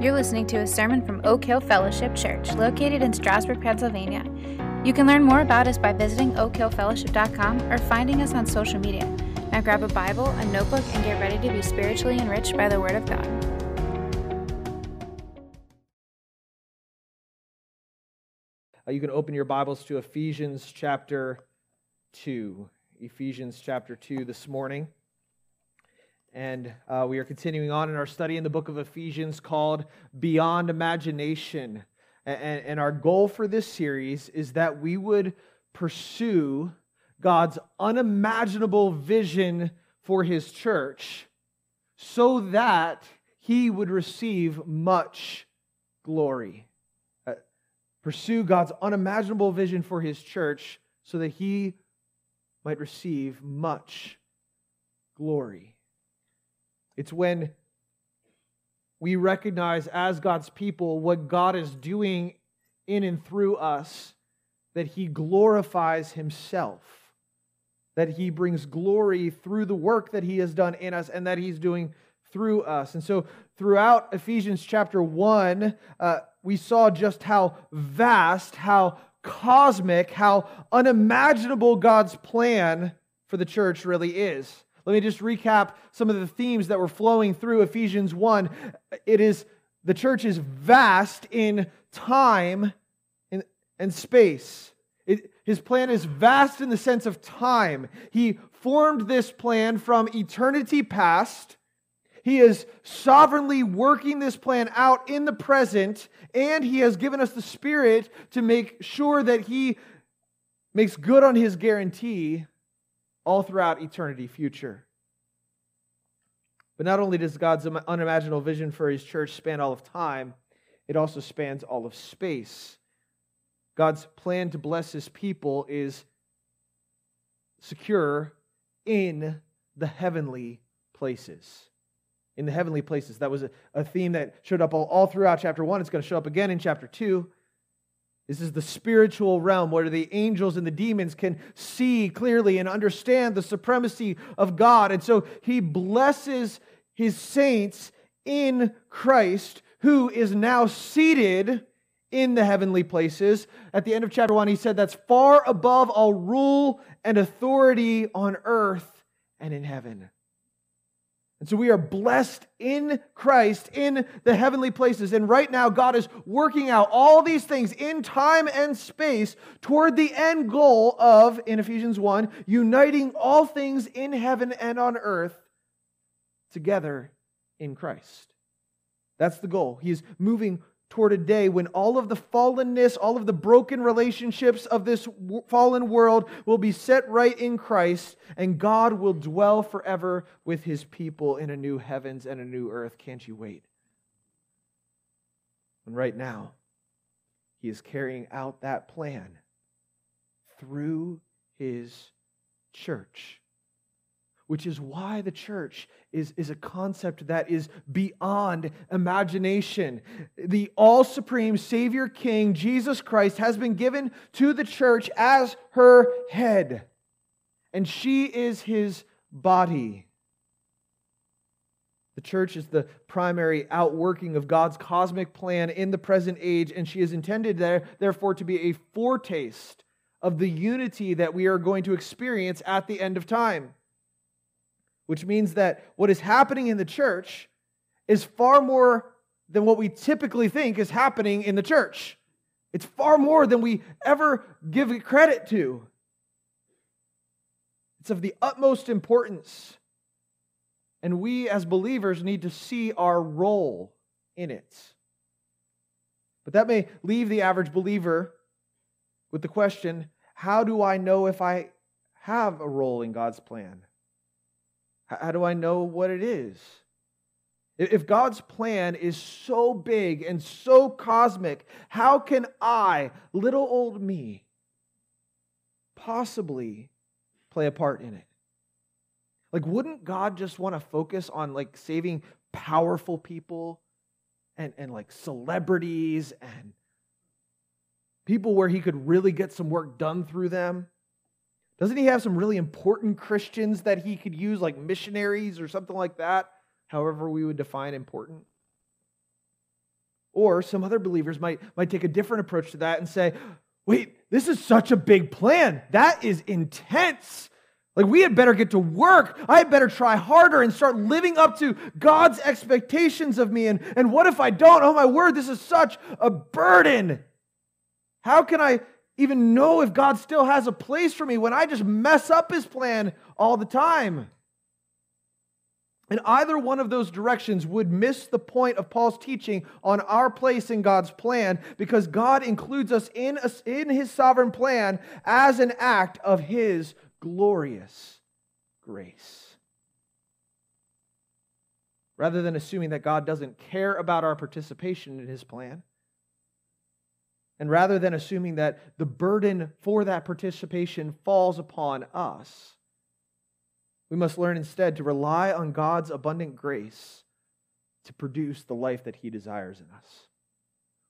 You're listening to a sermon from Oak Hill Fellowship Church, located in Strasburg, Pennsylvania. You can learn more about us by visiting oakhillfellowship.com or finding us on social media. Now grab a Bible, a notebook, and get ready to be spiritually enriched by the Word of God. Uh, you can open your Bibles to Ephesians chapter 2. Ephesians chapter 2 this morning. And uh, we are continuing on in our study in the book of Ephesians called Beyond Imagination. And, and our goal for this series is that we would pursue God's unimaginable vision for his church so that he would receive much glory. Uh, pursue God's unimaginable vision for his church so that he might receive much glory. It's when we recognize as God's people what God is doing in and through us that He glorifies Himself, that He brings glory through the work that He has done in us and that He's doing through us. And so, throughout Ephesians chapter 1, uh, we saw just how vast, how cosmic, how unimaginable God's plan for the church really is. Let me just recap some of the themes that were flowing through Ephesians 1. It is the church is vast in time and space. It, his plan is vast in the sense of time. He formed this plan from eternity past. He is sovereignly working this plan out in the present, and he has given us the Spirit to make sure that he makes good on his guarantee all throughout eternity future. But not only does God's unimaginable vision for his church span all of time, it also spans all of space. God's plan to bless his people is secure in the heavenly places. In the heavenly places. That was a, a theme that showed up all, all throughout chapter 1. It's going to show up again in chapter 2. This is the spiritual realm where the angels and the demons can see clearly and understand the supremacy of God. And so he blesses his saints in Christ, who is now seated in the heavenly places. At the end of chapter 1, he said that's far above all rule and authority on earth and in heaven. And so we are blessed in Christ in the heavenly places. And right now, God is working out all these things in time and space toward the end goal of, in Ephesians 1, uniting all things in heaven and on earth together in Christ. That's the goal. He's moving toward a day when all of the fallenness, all of the broken relationships of this fallen world will be set right in Christ, and God will dwell forever with his people in a new heavens and a new earth. Can't you wait? And right now, he is carrying out that plan through his church which is why the church is, is a concept that is beyond imagination. The all supreme Savior King, Jesus Christ, has been given to the church as her head, and she is his body. The church is the primary outworking of God's cosmic plan in the present age, and she is intended, there, therefore, to be a foretaste of the unity that we are going to experience at the end of time which means that what is happening in the church is far more than what we typically think is happening in the church. It's far more than we ever give credit to. It's of the utmost importance. And we as believers need to see our role in it. But that may leave the average believer with the question how do I know if I have a role in God's plan? How do I know what it is? If God's plan is so big and so cosmic, how can I, little old me, possibly play a part in it? Like, wouldn't God just want to focus on like saving powerful people and, and like celebrities and people where he could really get some work done through them? Doesn't he have some really important Christians that he could use, like missionaries or something like that? However, we would define important. Or some other believers might, might take a different approach to that and say, wait, this is such a big plan. That is intense. Like, we had better get to work. I had better try harder and start living up to God's expectations of me. And, and what if I don't? Oh, my word, this is such a burden. How can I even know if God still has a place for me when I just mess up his plan all the time? And either one of those directions would miss the point of Paul's teaching on our place in God's plan because God includes us in, a, in his sovereign plan as an act of his glorious grace. Rather than assuming that God doesn't care about our participation in his plan, and rather than assuming that the burden for that participation falls upon us, we must learn instead to rely on God's abundant grace to produce the life that He desires in us.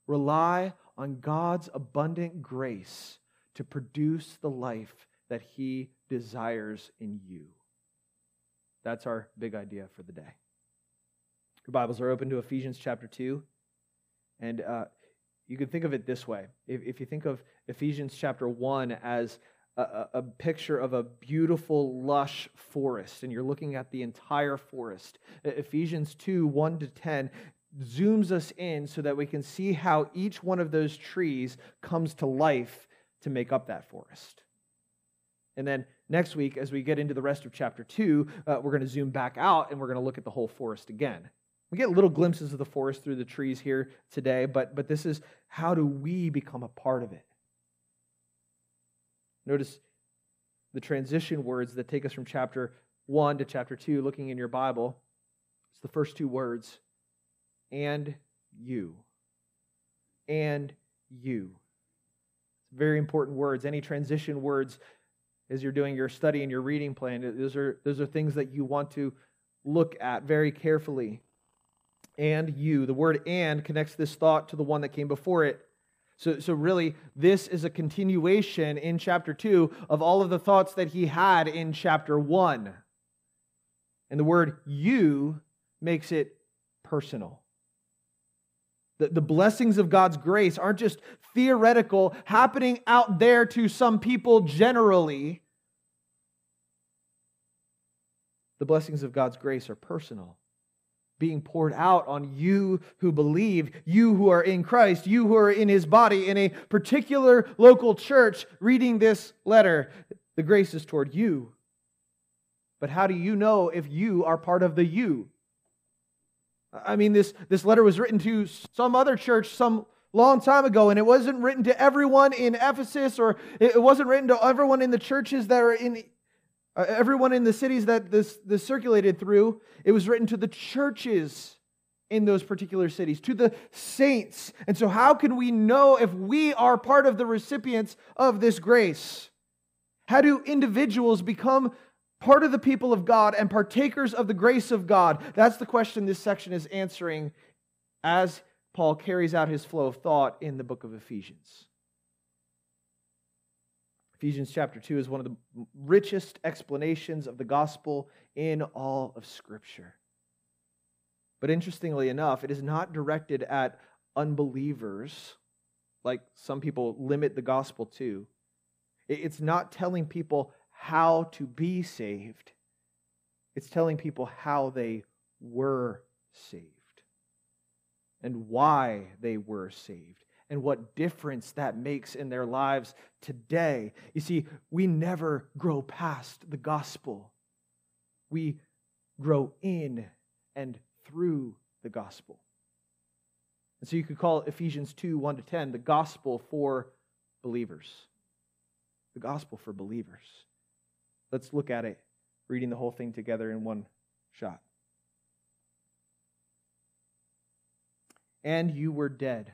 Rely on God's abundant grace to produce the life that He desires in you. That's our big idea for the day. Your Bibles are open to Ephesians chapter 2. And uh, you can think of it this way. If, if you think of Ephesians chapter 1 as a, a, picture of a beautiful, lush forest, and you're looking at the entire forest. Ephesians 2 1 to 10 zooms us in so that we can see how each one of those trees comes to life to make up that forest. And then next week, as we get into the rest of chapter 2, uh, we're going to zoom back out and we're going to look at the whole forest again. We get little glimpses of the forest through the trees here today, but, but this is how do we become a part of it? Notice the transition words that take us from chapter 1 to chapter 2, looking in your Bible. It's the first two words and you. And you. Very important words. Any transition words as you're doing your study and your reading plan, those are, those are things that you want to look at very carefully. And you. The word and connects this thought to the one that came before it. So, so really, this is a continuation in chapter 2 of all of the thoughts that he had in chapter 1. And the word you makes it personal. The, the blessings of God's grace aren't just theoretical, happening out there to some people generally. The blessings of God's grace are personal being poured out on you who believe, you who are in Christ, you who are in his body, in a particular local church reading this letter. The grace is toward you. But how do you know if you are part of the you? I mean, this, this letter was written to some other church some long time ago, and it wasn't written to everyone in Ephesus, or it wasn't written to everyone in the churches that are in uh, everyone in the cities that this, this circulated through, it was written to the churches in those particular cities, to the saints. And so, how can we know if we are part of the recipients of this grace? How do individuals become part of the people of God and partakers of the grace of God? That's the question this section is answering as Paul carries out his flow of thought in the book of Ephesians. Ephesians chapter 2 is one of the richest explanations of the gospel in all of Scripture. But interestingly enough, it is not directed at unbelievers, like some people limit the gospel to. It's not telling people how to be saved, it's telling people how they were saved and why they were saved and what difference that makes in their lives today. You see, we never grow past the gospel, we grow in and through the gospel. And so you could call Ephesians 2 1 to 10 the gospel for believers. The gospel for believers. Let's look at it, reading the whole thing together in one shot. And you were dead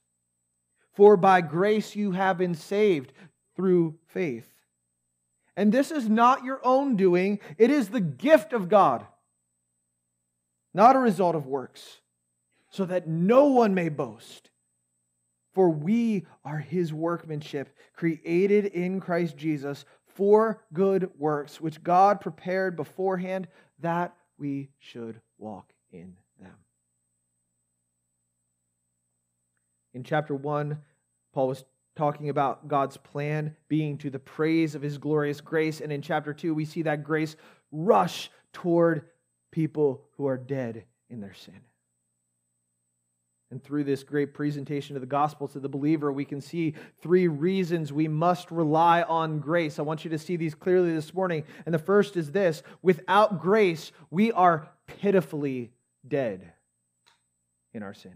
For by grace you have been saved through faith. And this is not your own doing, it is the gift of God, not a result of works, so that no one may boast. For we are his workmanship, created in Christ Jesus for good works, which God prepared beforehand that we should walk in In chapter 1, Paul was talking about God's plan being to the praise of his glorious grace. And in chapter 2, we see that grace rush toward people who are dead in their sin. And through this great presentation of the gospel to the believer, we can see three reasons we must rely on grace. I want you to see these clearly this morning. And the first is this without grace, we are pitifully dead in our sin.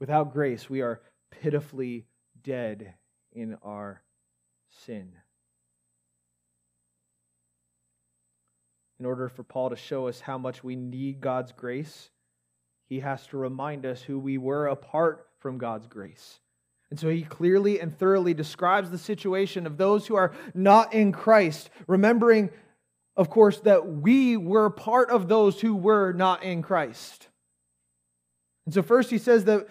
Without grace, we are pitifully dead in our sin. In order for Paul to show us how much we need God's grace, he has to remind us who we were apart from God's grace. And so he clearly and thoroughly describes the situation of those who are not in Christ, remembering, of course, that we were part of those who were not in Christ. And so, first, he says that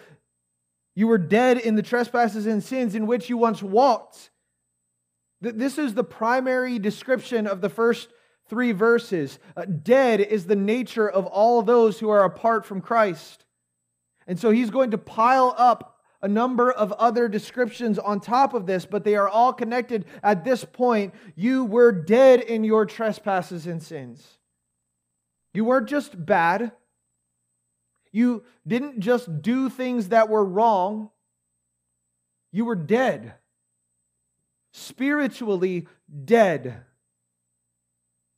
you were dead in the trespasses and sins in which you once walked. This is the primary description of the first three verses. Uh, dead is the nature of all those who are apart from Christ. And so he's going to pile up a number of other descriptions on top of this, but they are all connected at this point. You were dead in your trespasses and sins. You weren't just bad, you didn't just do things that were wrong, you were dead. Spiritually dead.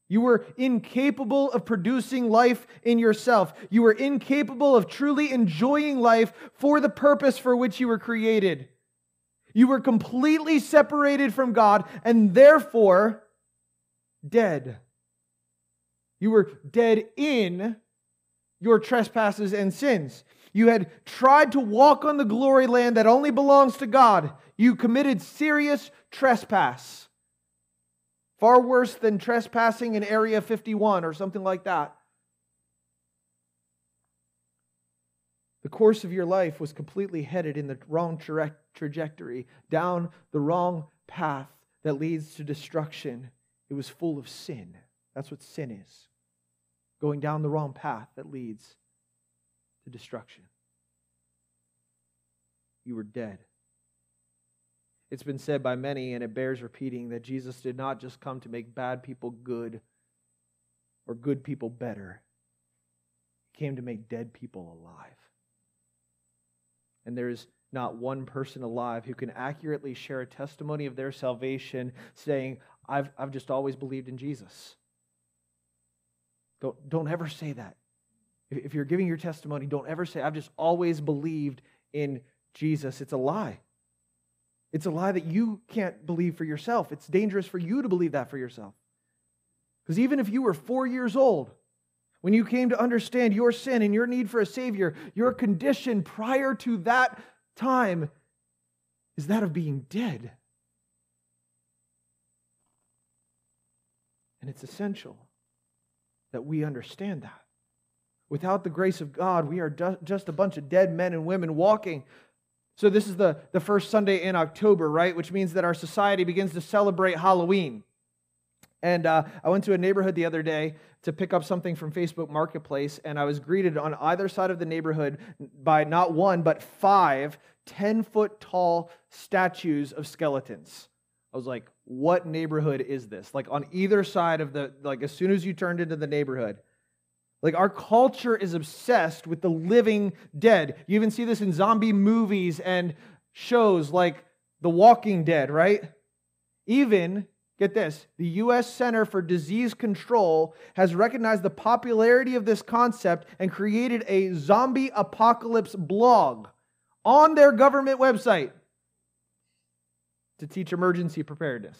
You were incapable of producing life in yourself. You were incapable of truly enjoying life for the purpose for which you were created. You were completely separated from God and therefore dead. You were dead in your trespasses and sins. You had tried to walk on the glory land that only belongs to God. You committed serious trespass. Far worse than trespassing in Area 51 or something like that. The course of your life was completely headed in the wrong tra- trajectory, down the wrong path that leads to destruction. It was full of sin. That's what sin is going down the wrong path that leads to destruction. You were dead. It's been said by many, and it bears repeating, that Jesus did not just come to make bad people good or good people better. He came to make dead people alive. And there is not one person alive who can accurately share a testimony of their salvation saying, I've, I've just always believed in Jesus. Don't, don't ever say that. If, if you're giving your testimony, don't ever say, I've just always believed in Jesus. It's a lie. It's a lie that you can't believe for yourself. It's dangerous for you to believe that for yourself. Because even if you were four years old, when you came to understand your sin and your need for a Savior, your condition prior to that time is that of being dead. And it's essential that we understand that. Without the grace of God, we are just a bunch of dead men and women walking. So, this is the, the first Sunday in October, right? Which means that our society begins to celebrate Halloween. And uh, I went to a neighborhood the other day to pick up something from Facebook Marketplace, and I was greeted on either side of the neighborhood by not one, but five 10 foot tall statues of skeletons. I was like, what neighborhood is this? Like on either side of the, like as soon as you turned into the neighborhood. Like our culture is obsessed with the living dead. You even see this in zombie movies and shows like The Walking Dead, right? Even, get this, the U.S. Center for Disease Control has recognized the popularity of this concept and created a zombie apocalypse blog on their government website to teach emergency preparedness.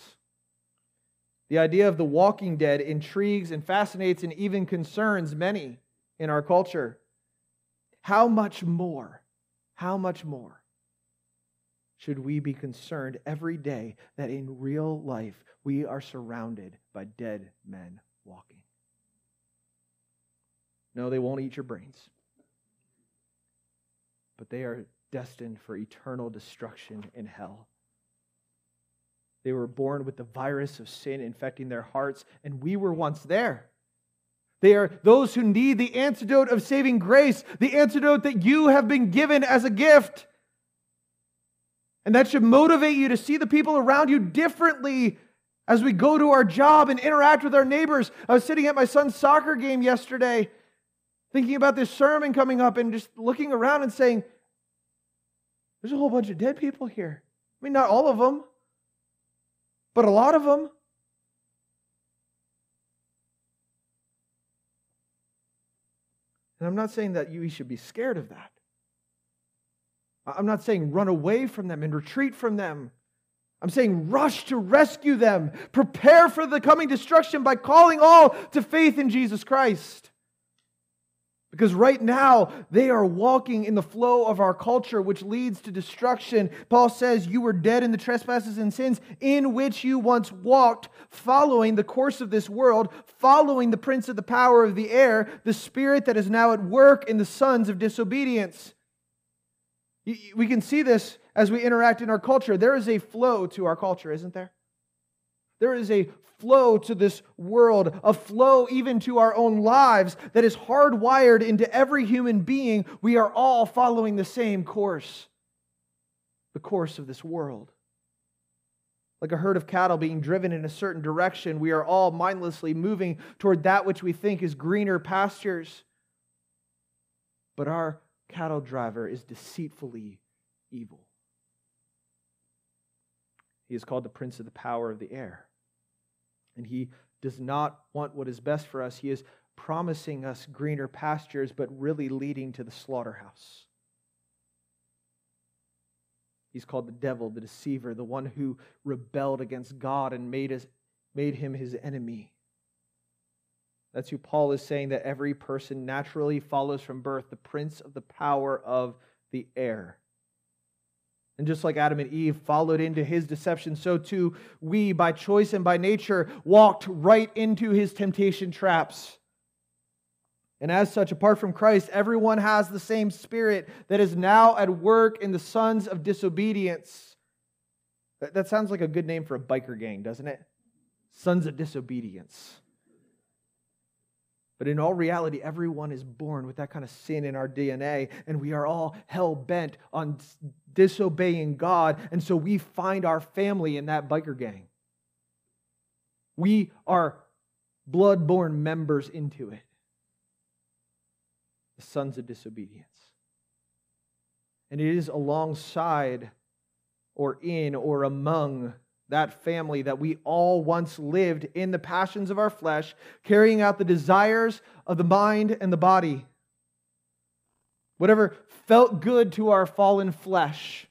The idea of the walking dead intrigues and fascinates and even concerns many in our culture. How much more, how much more should we be concerned every day that in real life we are surrounded by dead men walking? No, they won't eat your brains, but they are destined for eternal destruction in hell. They were born with the virus of sin infecting their hearts, and we were once there. They are those who need the antidote of saving grace, the antidote that you have been given as a gift. And that should motivate you to see the people around you differently as we go to our job and interact with our neighbors. I was sitting at my son's soccer game yesterday, thinking about this sermon coming up and just looking around and saying, There's a whole bunch of dead people here. I mean, not all of them, but a lot of them. And I'm not saying that you should be scared of that. I'm not saying run away from them and retreat from them. I'm saying rush to rescue them. Prepare for the coming destruction by calling all to faith in Jesus Christ. Because right now, they are walking in the flow of our culture, which leads to destruction. Paul says, You were dead in the trespasses and sins in which you once walked, following the course of this world, following the prince of the power of the air, the spirit that is now at work in the sons of disobedience. We can see this as we interact in our culture. There is a flow to our culture, isn't there? There is a flow to this world, a flow even to our own lives that is hardwired into every human being. We are all following the same course the course of this world. Like a herd of cattle being driven in a certain direction, we are all mindlessly moving toward that which we think is greener pastures. But our cattle driver is deceitfully evil. He is called the prince of the power of the air. And He does not want what is best for us. He is promising us greener pastures, but really leading to the slaughterhouse. He's called the devil, the deceiver, the one who rebelled against God and made, us, made him his enemy. That's who Paul is saying that every person naturally follows from birth, the prince of the power of the air. And just like Adam and Eve followed into his deception, so too we, by choice and by nature, walked right into his temptation traps. And as such, apart from Christ, everyone has the same spirit that is now at work in the sons of disobedience. That sounds like a good name for a biker gang, doesn't it? Sons of disobedience. But in all reality, everyone is born with that kind of sin in our DNA, and we are all hell bent on disobeying God. And so we find our family in that biker gang. We are blood born members into it. The sons of disobedience. And it is alongside or in or among that family that we all once lived in the passions of our flesh, carrying out the desires of the mind and the body. Whatever felt good to our fallen flesh,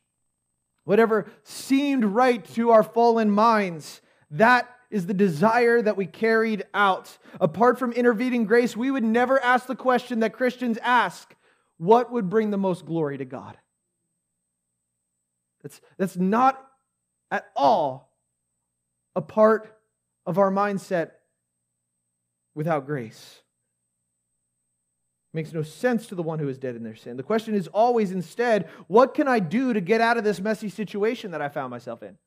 whatever seemed right to our fallen minds, that is the desire that we carried out. Apart from intervening grace, we would never ask the question that Christians ask what would bring the most glory to God? That's, that's not at all a part of our mindset without grace. It makes no sense to the one who is dead in their sin. The question is always instead, what can I do to get out of this messy situation that I found myself in?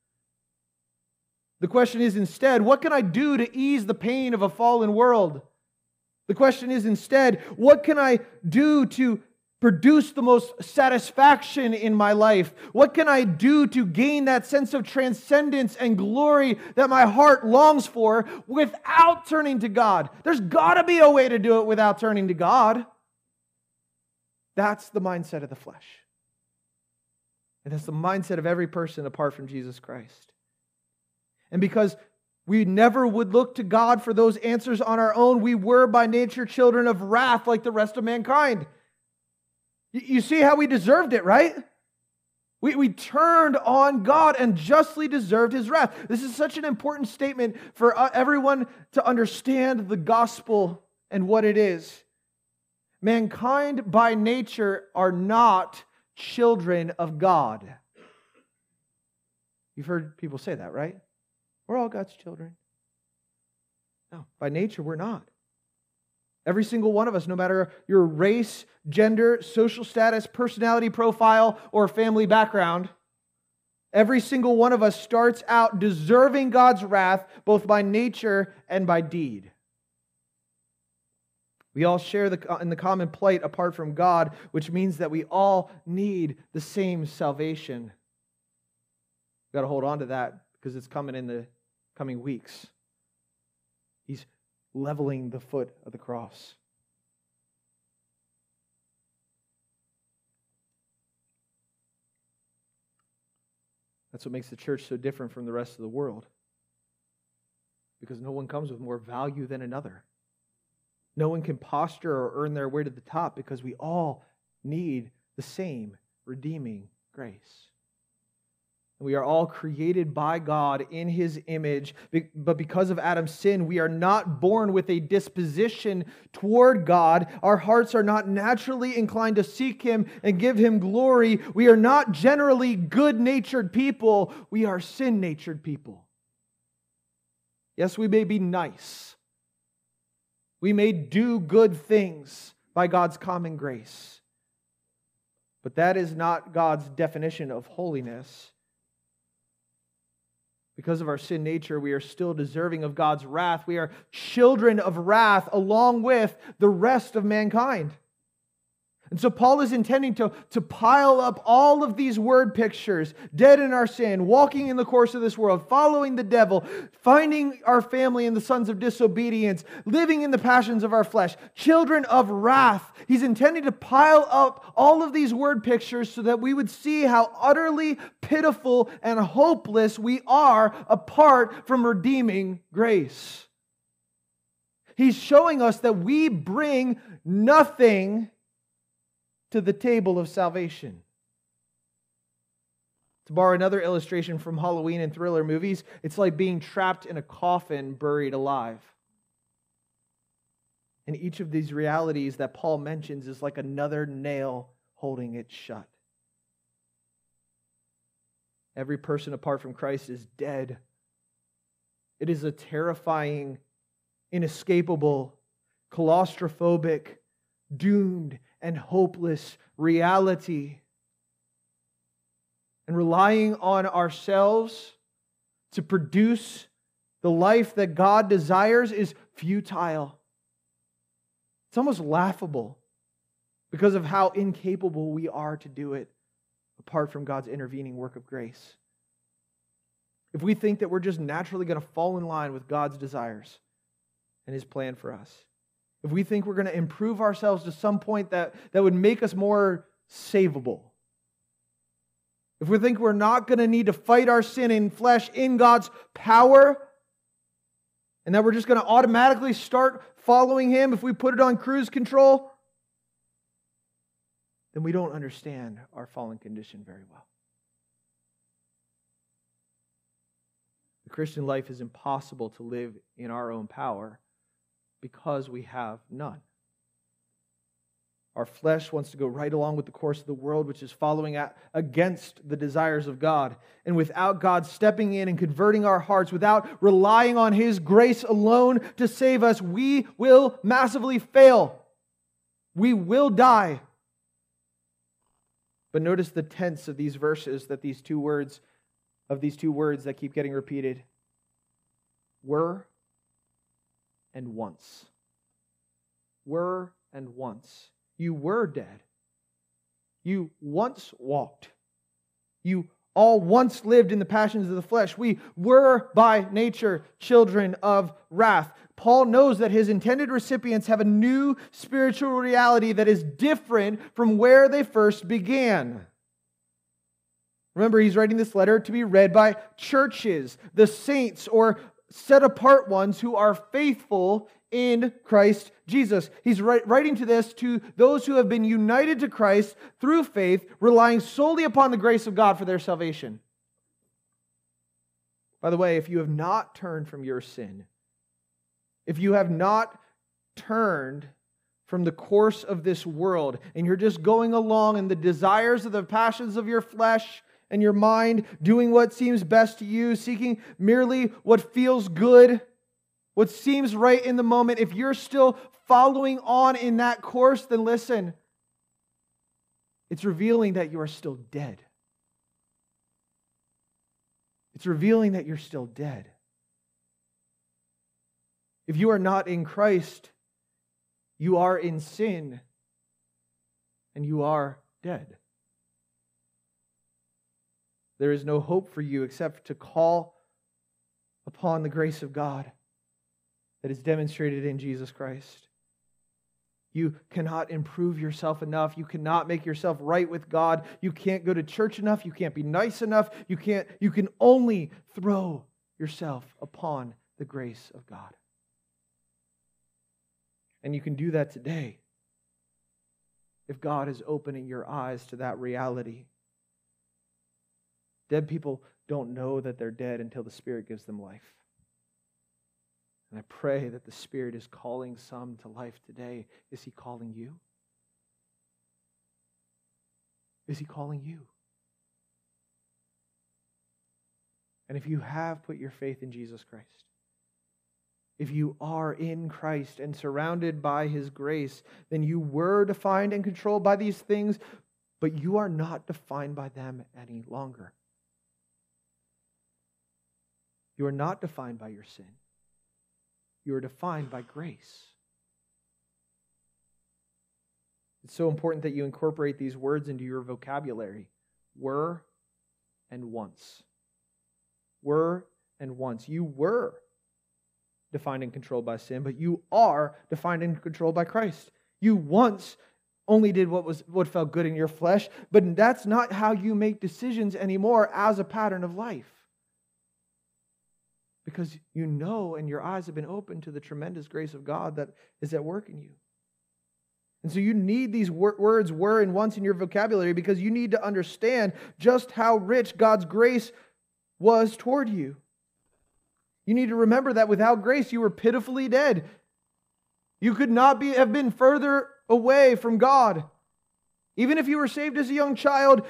The question is instead, what can I do to ease the pain of a fallen world? The question is instead, what can I do to produce the most satisfaction in my life? What can I do to gain that sense of transcendence and glory that my heart longs for without turning to God? There's got to be a way to do it without turning to God. That's the mindset of the flesh. And that's the mindset of every person apart from Jesus Christ. And because we never would look to God for those answers on our own, we were by nature children of wrath like the rest of mankind. You see how we deserved it, right? We, we turned on God and justly deserved his wrath. This is such an important statement for uh, everyone to understand the gospel and what it is. Mankind by nature are not children of God. You've heard people say that, right? We're all God's children. No, by nature, we're not. Every single one of us, no matter your race, gender, social status, personality profile, or family background, every single one of us starts out deserving God's wrath, both by nature and by deed. We all share the, in the common plight apart from God, which means that we all need the same salvation. We've got to hold on to that because it's coming in the coming weeks. He's leveling the foot of the cross. That's what makes the church so different from the rest of the world. Because no one comes with more value than another. No one can posture or earn their way to the top because we all need the same redeeming grace. We are all created by God in his image, but because of Adam's sin, we are not born with a disposition toward God. Our hearts are not naturally inclined to seek him and give him glory. We are not generally good natured people, we are sin natured people. Yes, we may be nice, we may do good things by God's common grace, but that is not God's definition of holiness. Because of our sin nature, we are still deserving of God's wrath. We are children of wrath along with the rest of mankind. And so Paul is intending to, to pile up all of these word pictures dead in our sin, walking in the course of this world, following the devil, finding our family in the sons of disobedience, living in the passions of our flesh, children of wrath. He's intending to pile up all of these word pictures so that we would see how utterly pitiful and hopeless we are apart from redeeming grace. He's showing us that we bring nothing to the table of salvation. To borrow another illustration from Halloween and thriller movies, it's like being trapped in a coffin buried alive. And each of these realities that Paul mentions is like another nail holding it shut. Every person apart from Christ is dead. It is a terrifying, inescapable, claustrophobic, doomed, and hopeless reality. And relying on ourselves to produce the life that God desires is futile. It's almost laughable because of how incapable we are to do it apart from God's intervening work of grace. If we think that we're just naturally going to fall in line with God's desires and His plan for us if we think we're going to improve ourselves to some point that, that would make us more savable, if we think we're not going to need to fight our sin in flesh in God's power, and that we're just going to automatically start following Him if we put it on cruise control, then we don't understand our fallen condition very well. The Christian life is impossible to live in our own power because we have none. Our flesh wants to go right along with the course of the world, which is following against the desires of God. And without God stepping in and converting our hearts, without relying on His grace alone to save us, we will massively fail. We will die. But notice the tense of these verses that these two words, of these two words that keep getting repeated were and once. Were and once. You were dead. You once walked. You all once lived in the passions of the flesh. We were by nature children of wrath. Paul knows that his intended recipients have a new spiritual reality that is different from where they first began. Remember, he's writing this letter to be read by churches, the saints, or set apart ones who are faithful in Christ Jesus. He's writing to this to those who have been united to Christ through faith, relying solely upon the grace of God for their salvation. By the way, if you have not turned from your sin, if you have not turned from the course of this world and you're just going along in the desires of the passions of your flesh and your mind, doing what seems best to you, seeking merely what feels good, what seems right in the moment, if you're still following on in that course, then listen, it's revealing that you are still dead. It's revealing that you're still dead. If you are not in Christ, you are in sin and you are dead. There is no hope for you except to call upon the grace of God that is demonstrated in Jesus Christ. You cannot improve yourself enough. You cannot make yourself right with God. You can't go to church enough. You can't be nice enough. You can't you can only throw yourself upon the grace of God. And you can do that today if God is opening your eyes to that reality. Dead people don't know that they're dead until the Spirit gives them life. And I pray that the Spirit is calling some to life today. Is He calling you? Is He calling you? And if you have put your faith in Jesus Christ, if you are in Christ and surrounded by His grace, then you were defined and controlled by these things, but you are not defined by them any longer. You are not defined by your sin. You are defined by grace. It's so important that you incorporate these words into your vocabulary were and once. Were and once. You were defined and controlled by sin, but you are defined and controlled by Christ. You once only did what was what felt good in your flesh, but that's not how you make decisions anymore as a pattern of life because you know and your eyes have been opened to the tremendous grace of God that is at work in you. And so you need these words were and once in your vocabulary because you need to understand just how rich God's grace was toward you. You need to remember that without grace you were pitifully dead. You could not be, have been further away from God. Even if you were saved as a young child,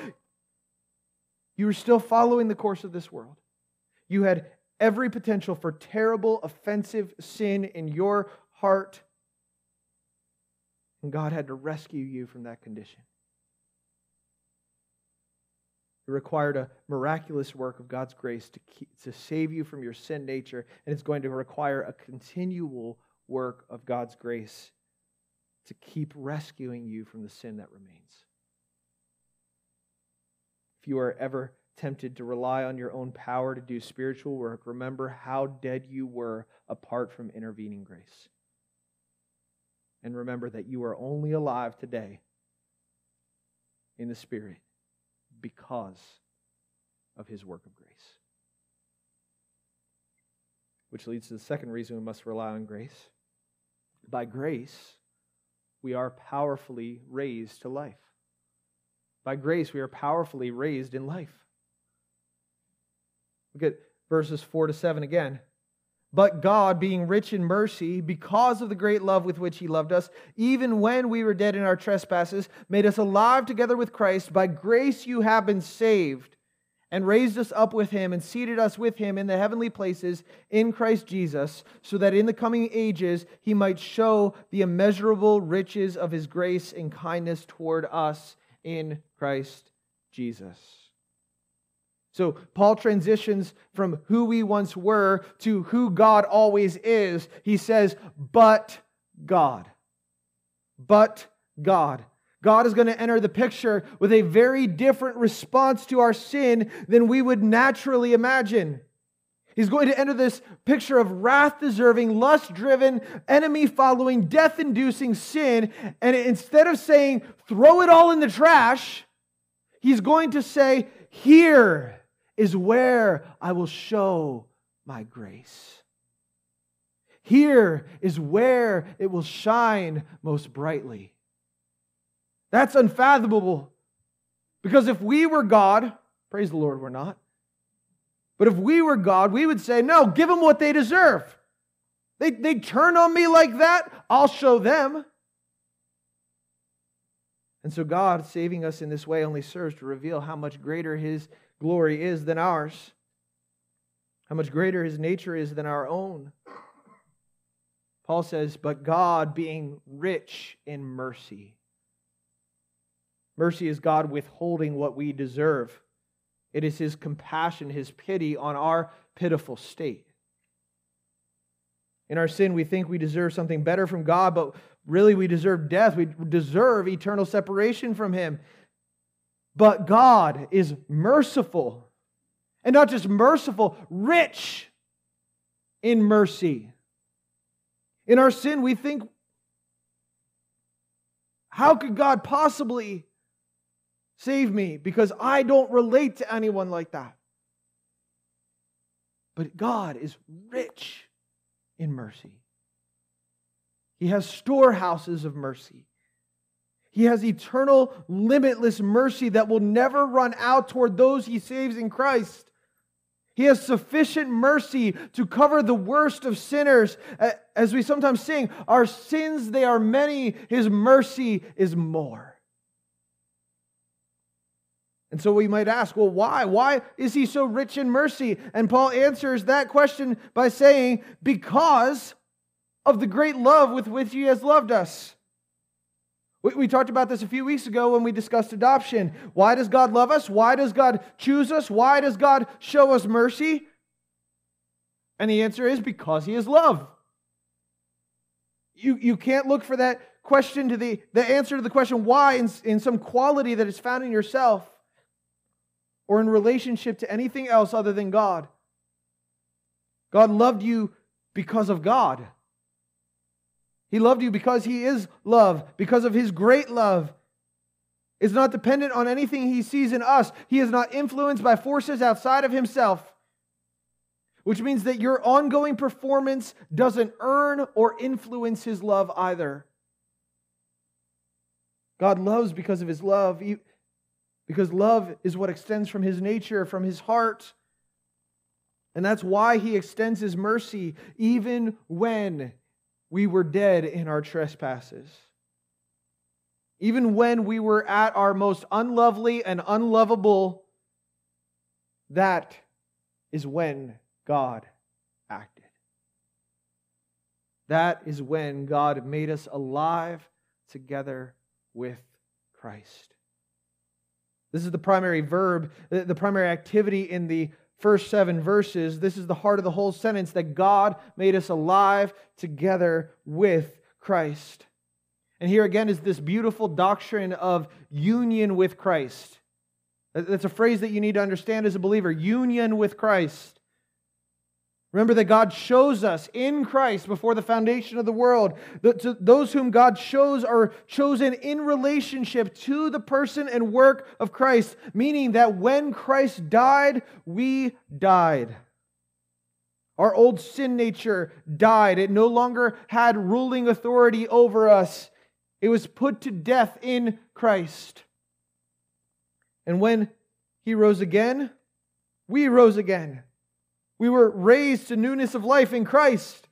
you were still following the course of this world. You had every potential for terrible, offensive sin in your heart. And God had to rescue you from that condition. It required a miraculous work of God's grace to, keep, to save you from your sin nature, and it's going to require a continual work of God's grace to keep rescuing you from the sin that remains. If you are ever tempted to rely on your own power to do spiritual work, remember how dead you were apart from intervening grace. And remember that you are only alive today in the Spirit because of his work of grace. Which leads to the second reason we must rely on grace. By grace, we are powerfully raised to life. By grace, we are powerfully raised in life. Look at verses 4 to 7 again. But God, being rich in mercy, because of the great love with which He loved us, even when we were dead in our trespasses, made us alive together with Christ. By grace you have been saved, and raised us up with Him, and seated us with Him in the heavenly places in Christ Jesus, so that in the coming ages He might show the immeasurable riches of His grace and kindness toward us in Christ Jesus. So Paul transitions from who we once were to who God always is. He says, but God. But God. God is going to enter the picture with a very different response to our sin than we would naturally imagine. He's going to enter this picture of wrath deserving, lust driven, enemy following, death inducing sin. And instead of saying, throw it all in the trash, he's going to say, Here is where I will show my grace. Here is where it will shine most brightly. That's unfathomable. Because if we were God, praise the Lord, we're not. But if we were God, we would say, no, give them what they deserve. They, they turn on me like that, I'll show them. And so, God saving us in this way only serves to reveal how much greater His glory is than ours, how much greater His nature is than our own. Paul says, But God, being rich in mercy, mercy is God withholding what we deserve. It is His compassion, His pity on our pitiful state. In our sin, we think we deserve something better from God, but really we deserve death. We deserve eternal separation from Him. But God is merciful. And not just merciful, rich in mercy. In our sin, we think, how could God possibly save me? Because I don't relate to anyone like that. But God is rich in mercy. He has storehouses of mercy. He has eternal, limitless mercy that will never run out toward those he saves in Christ. He has sufficient mercy to cover the worst of sinners. As we sometimes sing, our sins, they are many, his mercy is more. And so we might ask, well, why? Why is he so rich in mercy? And Paul answers that question by saying, because of the great love with which he has loved us. We, we talked about this a few weeks ago when we discussed adoption. Why does God love us? Why does God choose us? Why does God show us mercy? And the answer is because he is love. You, you can't look for that question to the, the answer to the question why in, in some quality that is found in yourself or in relationship to anything else other than God. God loved you because of God. He loved you because He is love, because of His great love. It's not dependent on anything He sees in us. He is not influenced by forces outside of Himself, which means that your ongoing performance doesn't earn or influence His love either. God loves because of His love because love is what extends from his nature, from his heart. And that's why he extends his mercy even when we were dead in our trespasses. Even when we were at our most unlovely and unlovable, that is when God acted. That is when God made us alive together with Christ. This is the primary verb, the primary activity in the first seven verses. This is the heart of the whole sentence that God made us alive together with Christ. And here again is this beautiful doctrine of union with Christ. That's a phrase that you need to understand as a believer union with Christ. Remember that God shows us in Christ before the foundation of the world. Those whom God shows are chosen in relationship to the person and work of Christ, meaning that when Christ died, we died. Our old sin nature died. It no longer had ruling authority over us. It was put to death in Christ. And when he rose again, we rose again. We were raised to newness of life in Christ.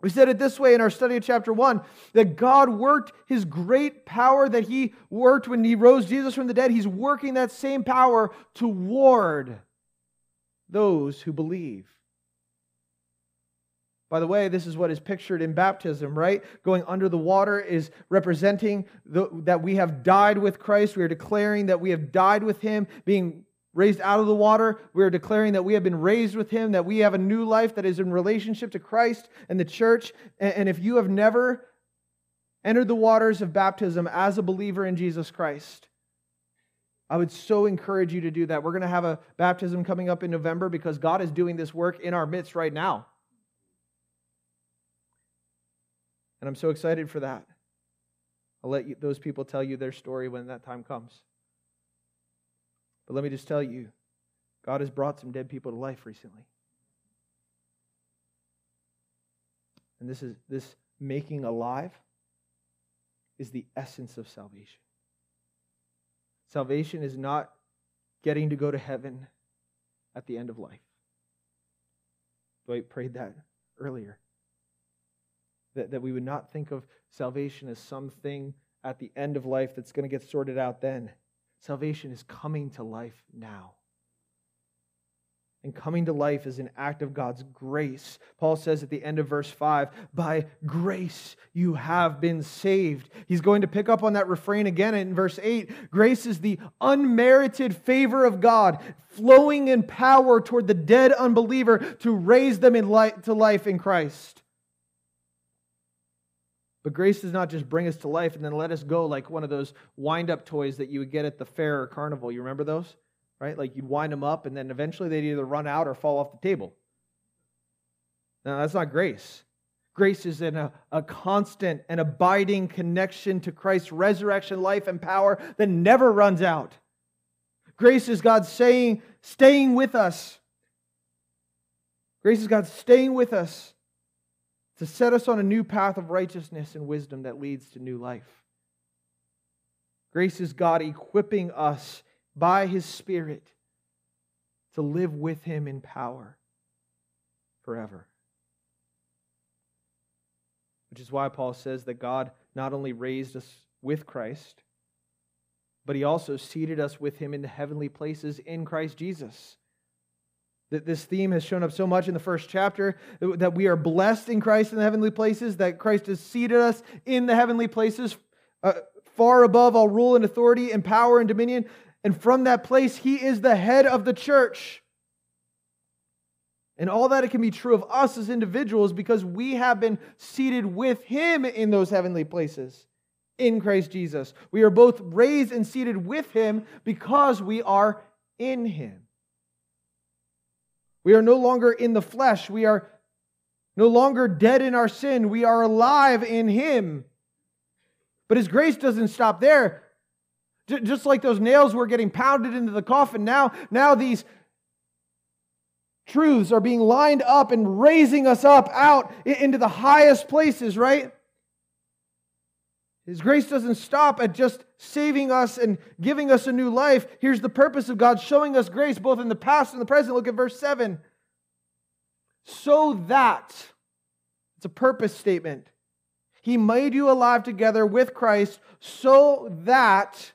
We said it this way in our study of chapter 1 that God worked his great power that he worked when he rose Jesus from the dead. He's working that same power toward those who believe. By the way, this is what is pictured in baptism, right? Going under the water is representing the, that we have died with Christ. We are declaring that we have died with him, being raised out of the water. We are declaring that we have been raised with him, that we have a new life that is in relationship to Christ and the church. And if you have never entered the waters of baptism as a believer in Jesus Christ, I would so encourage you to do that. We're going to have a baptism coming up in November because God is doing this work in our midst right now. And I'm so excited for that. I'll let you, those people tell you their story when that time comes. But let me just tell you, God has brought some dead people to life recently. And this is this making alive is the essence of salvation. Salvation is not getting to go to heaven at the end of life. Dwight prayed that earlier. That, that we would not think of salvation as something at the end of life that's going to get sorted out then. Salvation is coming to life now and coming to life is an act of God's grace. Paul says at the end of verse 5, by grace you have been saved. He's going to pick up on that refrain again in verse 8. Grace is the unmerited favor of God, flowing in power toward the dead unbeliever to raise them in light, to life in Christ. But grace does not just bring us to life and then let us go like one of those wind up toys that you would get at the fair or carnival. You remember those? right? Like you'd wind them up and then eventually they'd either run out or fall off the table. Now, that's not grace. Grace is in a, a constant and abiding connection to Christ's resurrection, life, and power that never runs out. Grace is God saying, staying with us. Grace is God staying with us to set us on a new path of righteousness and wisdom that leads to new life. Grace is God equipping us by his Spirit to live with him in power forever. Which is why Paul says that God not only raised us with Christ, but he also seated us with him in the heavenly places in Christ Jesus. That this theme has shown up so much in the first chapter that we are blessed in Christ in the heavenly places, that Christ has seated us in the heavenly places, uh, far above all rule and authority and power and dominion. And from that place, he is the head of the church. And all that it can be true of us as individuals because we have been seated with him in those heavenly places in Christ Jesus. We are both raised and seated with him because we are in him. We are no longer in the flesh. We are no longer dead in our sin. We are alive in him. But his grace doesn't stop there. Just like those nails were getting pounded into the coffin, now, now these truths are being lined up and raising us up out into the highest places, right? His grace doesn't stop at just saving us and giving us a new life. Here's the purpose of God showing us grace both in the past and the present. Look at verse 7. So that, it's a purpose statement. He made you alive together with Christ so that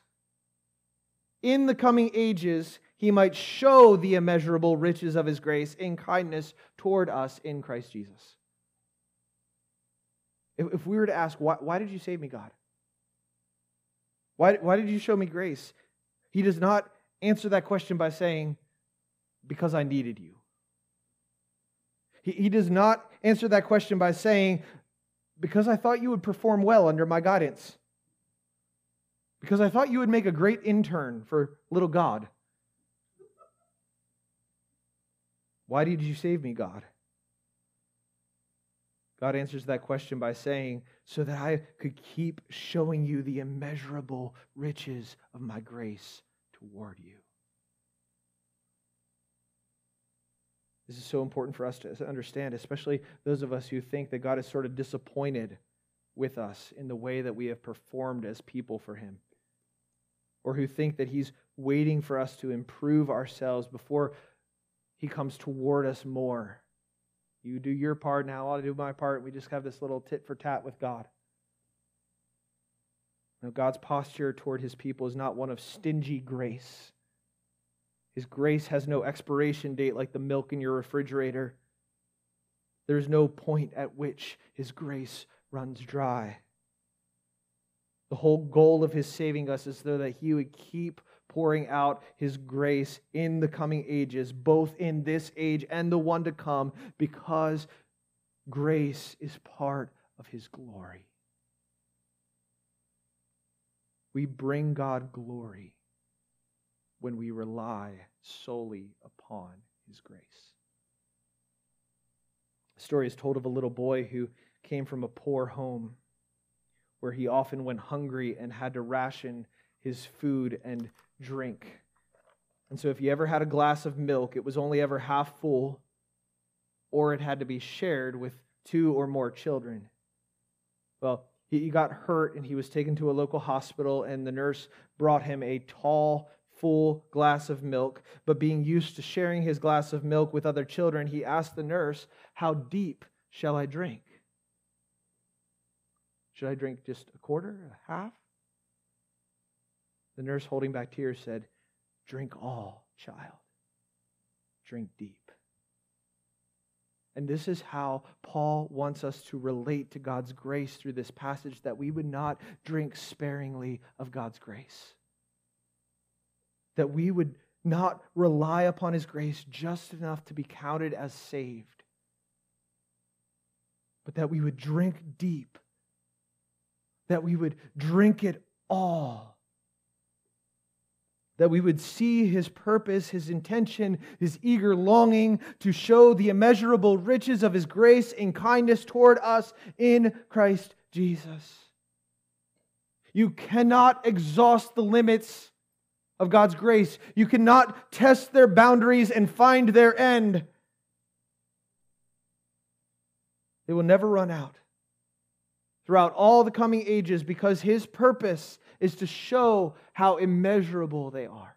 in the coming ages he might show the immeasurable riches of his grace in kindness toward us in Christ Jesus. If, we were to ask, why, why did you save me, God? Why, why did you show me grace? He does not answer that question by saying, because I needed you. He, he does not answer that question by saying, because I thought you would perform well under my guidance because I thought you would make a great intern for little God. Why did you save me, God? God answers that question by saying, so that I could keep showing you the immeasurable riches of my grace toward you. This is so important for us to understand, especially those of us who think that God is sort of disappointed with us in the way that we have performed as people for Him or who think that He's waiting for us to improve ourselves before He comes toward us more. You do your part, now I'll do my part. We just have this little tit for tat with God. Now, God's posture toward His people is not one of stingy grace. His grace has no expiration date like the milk in your refrigerator. There's no point at which His grace runs dry. The whole goal of his saving us is so that he would keep pouring out his grace in the coming ages, both in this age and the one to come, because grace is part of his glory. We bring God glory when we rely solely upon his grace. A story is told of a little boy who came from a poor home where he often went hungry and had to ration his food and drink. And so, if you ever had a glass of milk, it was only ever half full, or it had to be shared with two or more children. Well, he got hurt and he was taken to a local hospital, and the nurse brought him a tall, full glass of milk. But being used to sharing his glass of milk with other children, he asked the nurse, How deep shall I drink? Should I drink just a quarter, a half? The nurse, holding back tears, said, Drink all, child. Drink deep. And this is how Paul wants us to relate to God's grace through this passage that we would not drink sparingly of God's grace. That we would not rely upon his grace just enough to be counted as saved, but that we would drink deep, that we would drink it all that we would see his purpose, his intention, his eager longing to show the immeasurable riches of his grace and kindness toward us in Christ Jesus. You cannot exhaust the limits of God's grace. You cannot test their boundaries and find their end. They will never run out throughout all the coming ages because his purpose is to show how immeasurable they are.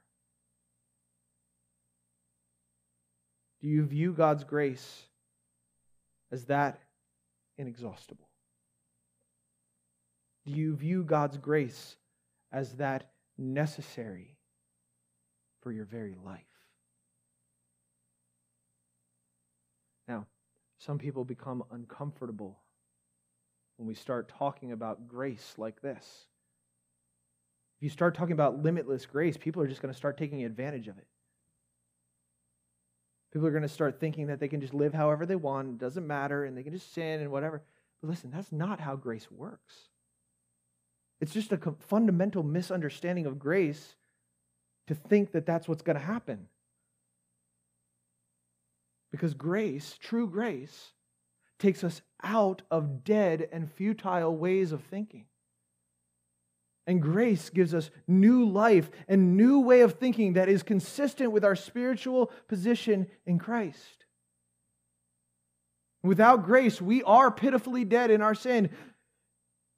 Do you view God's grace as that inexhaustible? Do you view God's grace as that necessary for your very life? Now, some people become uncomfortable when we start talking about grace like this. You start talking about limitless grace, people are just going to start taking advantage of it. People are going to start thinking that they can just live however they want, it doesn't matter, and they can just sin and whatever. But listen, that's not how grace works. It's just a fundamental misunderstanding of grace to think that that's what's going to happen. Because grace, true grace, takes us out of dead and futile ways of thinking. And grace gives us new life and new way of thinking that is consistent with our spiritual position in Christ. Without grace, we are pitifully dead in our sin.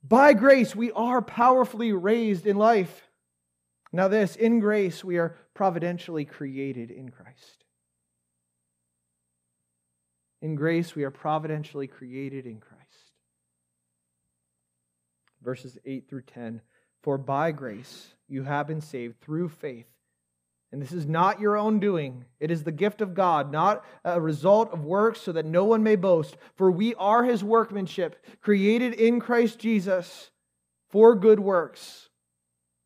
By grace, we are powerfully raised in life. Now, this, in grace, we are providentially created in Christ. In grace, we are providentially created in Christ. Verses 8 through 10. For by grace you have been saved through faith. And this is not your own doing. It is the gift of God, not a result of works, so that no one may boast. For we are his workmanship, created in Christ Jesus for good works,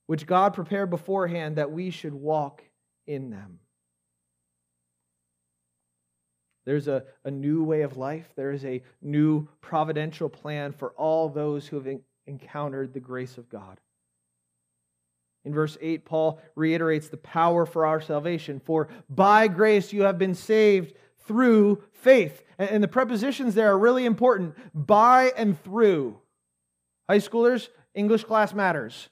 which God prepared beforehand that we should walk in them. There's a, a new way of life. There is a new providential plan for all those who have encountered the grace of God. In verse 8, Paul reiterates the power for our salvation. For by grace you have been saved through faith. And the prepositions there are really important by and through. High schoolers, English class matters.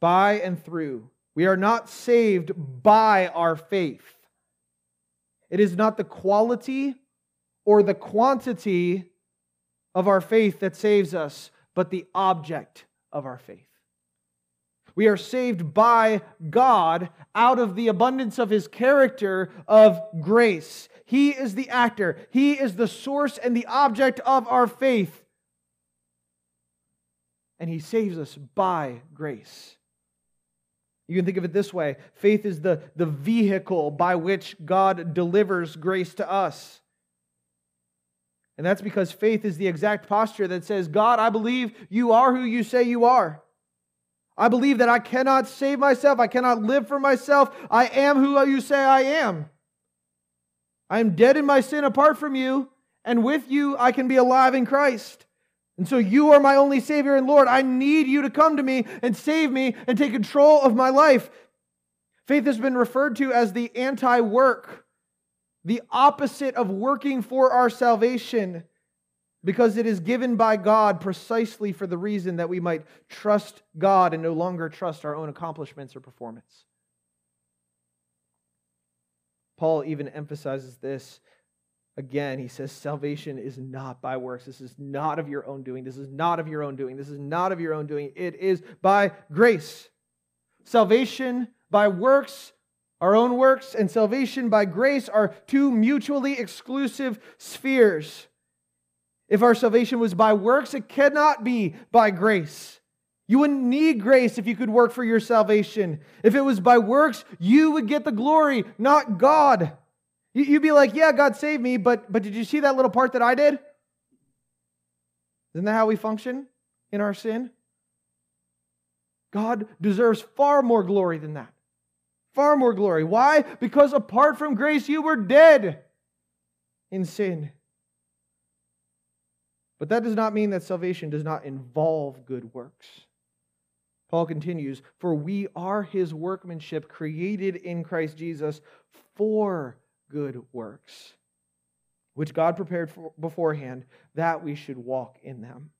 By and through. We are not saved by our faith. It is not the quality or the quantity of our faith that saves us, but the object of our faith. We are saved by God out of the abundance of his character of grace. He is the actor, he is the source and the object of our faith. And he saves us by grace. You can think of it this way faith is the, the vehicle by which God delivers grace to us. And that's because faith is the exact posture that says, God, I believe you are who you say you are. I believe that I cannot save myself. I cannot live for myself. I am who you say I am. I am dead in my sin apart from you, and with you I can be alive in Christ. And so you are my only Savior and Lord. I need you to come to me and save me and take control of my life. Faith has been referred to as the anti work the opposite of working for our salvation. because it is given by God precisely for the reason that we might trust God and no longer trust our own accomplishments or performance. Paul even emphasizes this again. He says, Salvation is not by works. This is not of your own doing. This is not of your own doing. This is not of your own doing. It is by grace. Salvation by works, our own works, and salvation by grace are two mutually exclusive spheres. If our salvation was by works, it cannot be by grace. You wouldn't need grace if you could work for your salvation. If it was by works, you would get the glory, not God. You'd be like, yeah, God saved me, but, but did you see that little part that I did? Isn't that how we function in our sin? God deserves far more glory than that. Far more glory. Why? Because apart from grace, you were dead in sin. But that does not mean that salvation does not involve good works. Paul continues, For we are his workmanship created in Christ Jesus for good works, which God prepared for beforehand that we should walk in them.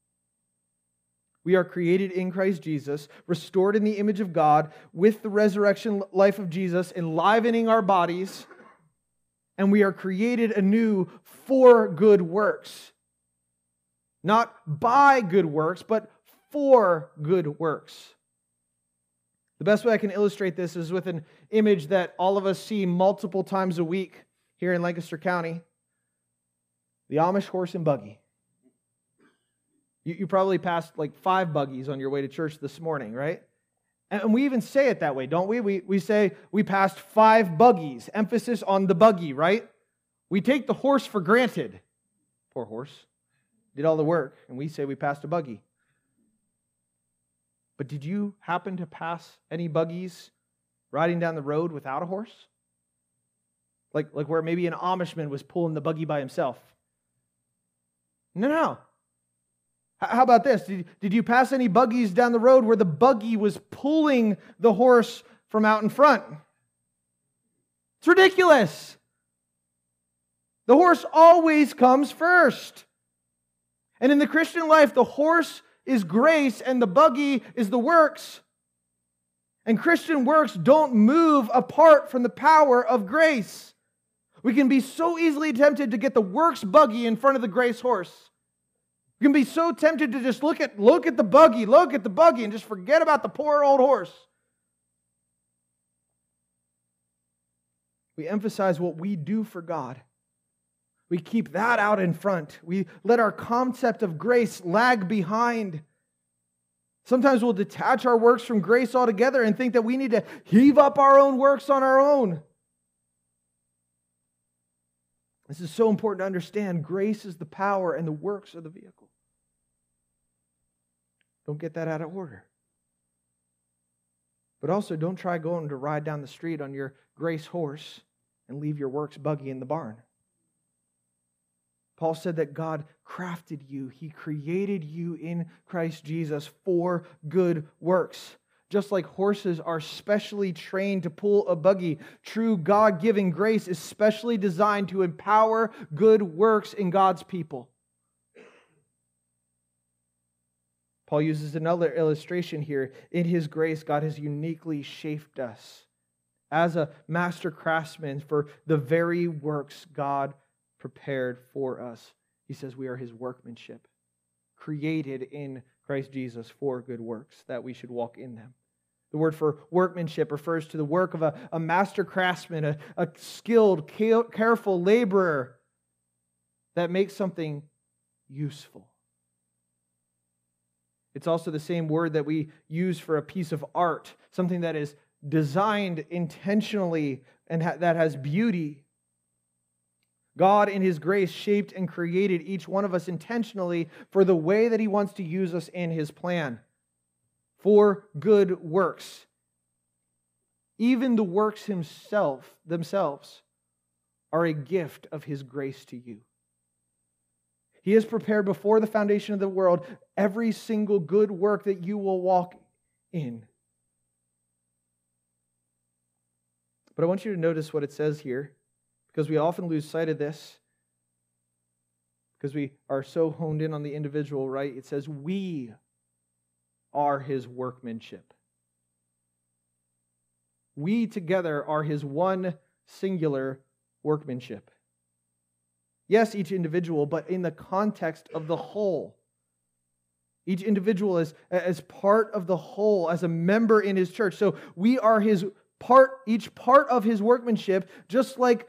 We are created in Christ Jesus, restored in the image of God, with the resurrection life of Jesus enlivening our bodies, and we are created anew for good works not by good works, but for good works. The best way I can illustrate this is with an image that all of us see multiple times a week here in Lancaster County the Amish horse and buggy. You, you probably passed like five buggies on your way to church this morning, right? And we even say it that way, don't we? We, we say we passed five buggies, emphasis on the buggy, right? We take the horse for granted. Poor horse did all the work, and we say we passed a buggy. But did you happen to pass any buggies riding down the road without a horse? Like, like where maybe an Amishman was pulling the buggy by himself? No, no. How about this? Did, did you pass any buggies down the road where the buggy was pulling the horse from out in front? It's ridiculous. The horse always comes first. And in the Christian life, the horse is grace and the buggy is the works. And Christian works don't move apart from the power of grace. We can be so easily tempted to get the works buggy in front of the grace horse. We can be so tempted to just look at look at the buggy, look at the buggy and just forget about the poor old horse. We emphasize what we do for God we keep that out in front. We let our concept of grace lag behind. Sometimes we'll detach our works from grace altogether and think that we need to heave up our own works on our own. This is so important to understand. Grace is the power, and the works are the vehicle. Don't get that out of order. But also, don't try going to ride down the street on your grace horse and leave your works buggy in the barn. Paul said that God crafted you, He created you in Christ Jesus for good works. Just like horses are specially trained to pull a buggy, true God given grace is specially designed to empower good works in God's people. Paul uses another illustration here. In his grace, God has uniquely shaped us as a master craftsman for the very works God prepared for us. He says we are his workmanship, created in Christ Jesus for good works, that we should walk in them. The word for workmanship refers to the work of a, a master craftsman, a, a skilled, careful laborer that makes something useful. It's also the same word that we use for a piece of art, something that is designed intentionally and ha- that has beauty. God, in His grace, shaped and created each one of us intentionally for the way that He wants to use us in His plan, for good works. Even the works himself, themselves are a gift of His grace to you. He has prepared before the foundation of the world every single good work that you will walk in. But I want you to notice what it says here because we often lose sight of this. because we are so honed in on the individual, right? It says, We are his workmanship. We together are his one singular workmanship. Yes, each individual, but in the context of the whole. Each individual is as part of the whole, as a member in his church. So we are his part, each part of his workmanship, just like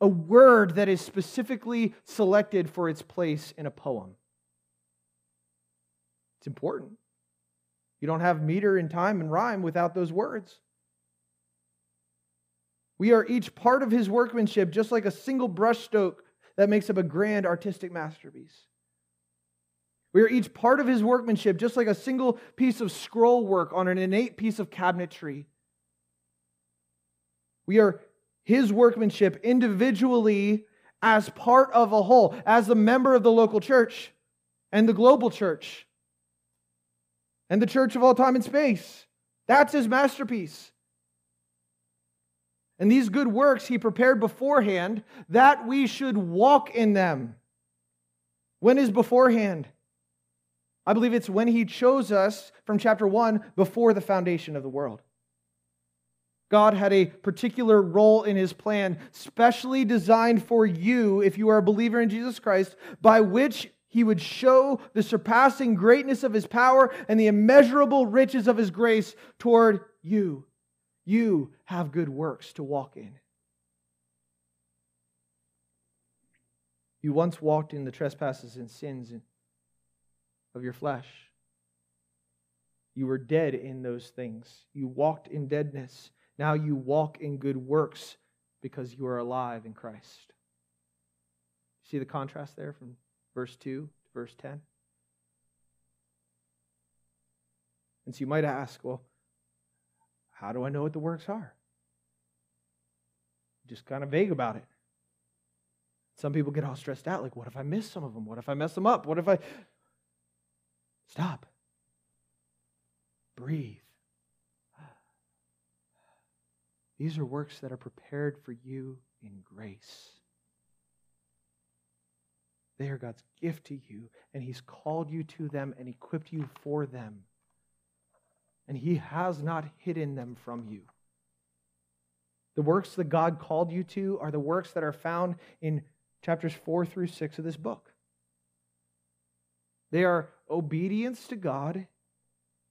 a word that is specifically selected for its place in a poem. It's important. You don't have meter and time and rhyme without those words. We are each part of his workmanship, just like a single brushstroke that makes up a grand artistic masterpiece. We are each part of his workmanship, just like a single piece of scroll work on an innate piece of cabinetry. We are his workmanship individually as part of a whole, as a member of the local church and the global church and the church of all time and space. That's his masterpiece. And these good works he prepared beforehand that we should walk in them. When is beforehand? I believe it's when he chose us from chapter 1 before the foundation of the world. God had a particular role in his plan, specially designed for you, if you are a believer in Jesus Christ, by which he would show the surpassing greatness of his power and the immeasurable riches of his grace toward you. You have good works to walk in. You once walked in the trespasses and sins of your flesh. You were dead in those things. You walked in deadness. Now you walk in good works because you are alive in Christ. See the contrast there from verse 2 to verse 10? And so you might ask, well, how do I know what the works are? Just kind of vague about it. Some people get all stressed out like, what if I miss some of them? What if I mess them up? What if I. Stop. Breathe. These are works that are prepared for you in grace. They are God's gift to you, and He's called you to them and equipped you for them. And He has not hidden them from you. The works that God called you to are the works that are found in chapters 4 through 6 of this book. They are obedience to God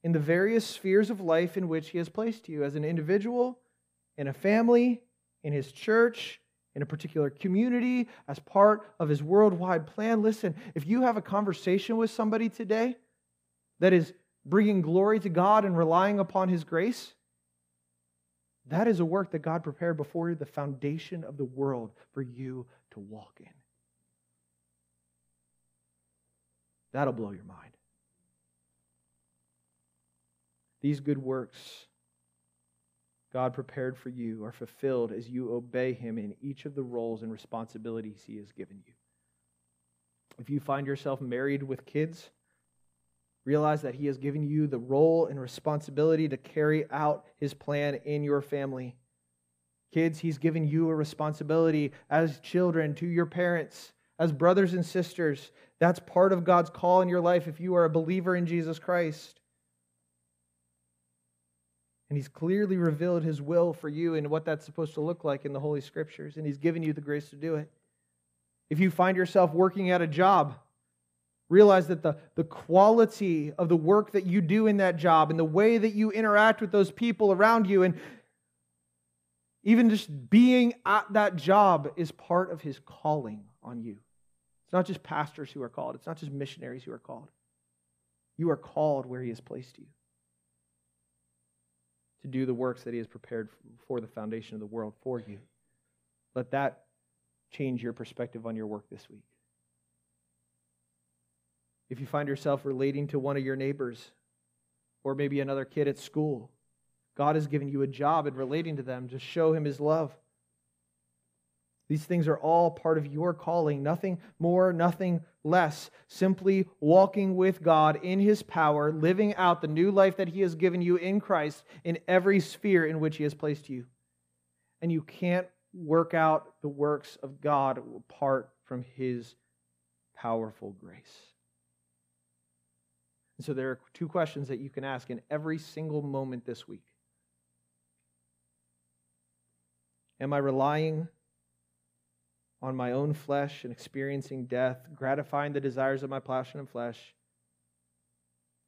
in the various spheres of life in which He has placed you as an individual, in a family, in His church, in a particular community, as part of His worldwide plan. Listen, if you have a conversation with somebody today that is bringing glory to God and relying upon His grace, that is a work that God prepared before the foundation of the world for you to walk in. That'll blow your mind. These good works God prepared for you are fulfilled as you obey Him in each of the roles and responsibilities He has given you. If you find yourself married with kids, realize that He has given you the role and responsibility to carry out His plan in your family. Kids, He's given you a responsibility as children to your parents, as brothers and sisters. That's part of God's call in your life if you are a believer in Jesus Christ. And He's clearly revealed His will for you and what that's supposed to look like in the Holy Scriptures, and He's given you the grace to do it. If you find yourself working at a job, realize that the, the quality of the work that you do in that job and the way that you interact with those people around you and even just being at that job is part of his calling on you. It's not just pastors who are called, it's not just missionaries who are called. You are called where he has placed you to do the works that He has prepared for the foundation of the world for you. Let that change your perspective on your work this week. If you find yourself relating to one of your neighbors or maybe another kid at school, God has given you a job in relating to them to show Him His love. These things are all part of your calling, nothing more, nothing less. Simply walking with God in His power, living out the new life that He has given you in Christ in every sphere in which He has placed you. And you can't work out the works of God apart from His powerful grace. And so there are two questions that you can ask in every single moment this week. Am I relying on my own flesh and experiencing death, gratifying the desires of my passion and flesh,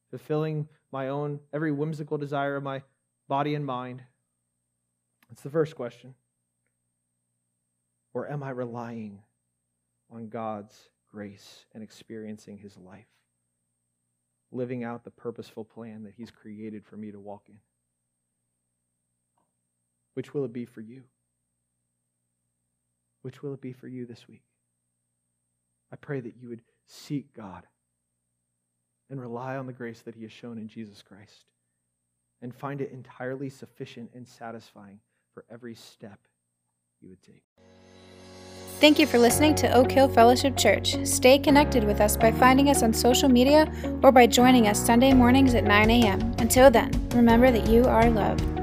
fulfilling my own every whimsical desire of my body and mind? That's the first question. Or am I relying on God's grace and experiencing his life? Living out the purposeful plan that he's created for me to walk in? Which will it be for you? Which will it be for you this week? I pray that you would seek God and rely on the grace that he has shown in Jesus Christ and find it entirely sufficient and satisfying for every step you would take. Thank you for listening to Oak Hill Fellowship Church. Stay connected with us by finding us on social media or by joining us Sunday mornings at 9 a.m. Until then, remember that you are loved.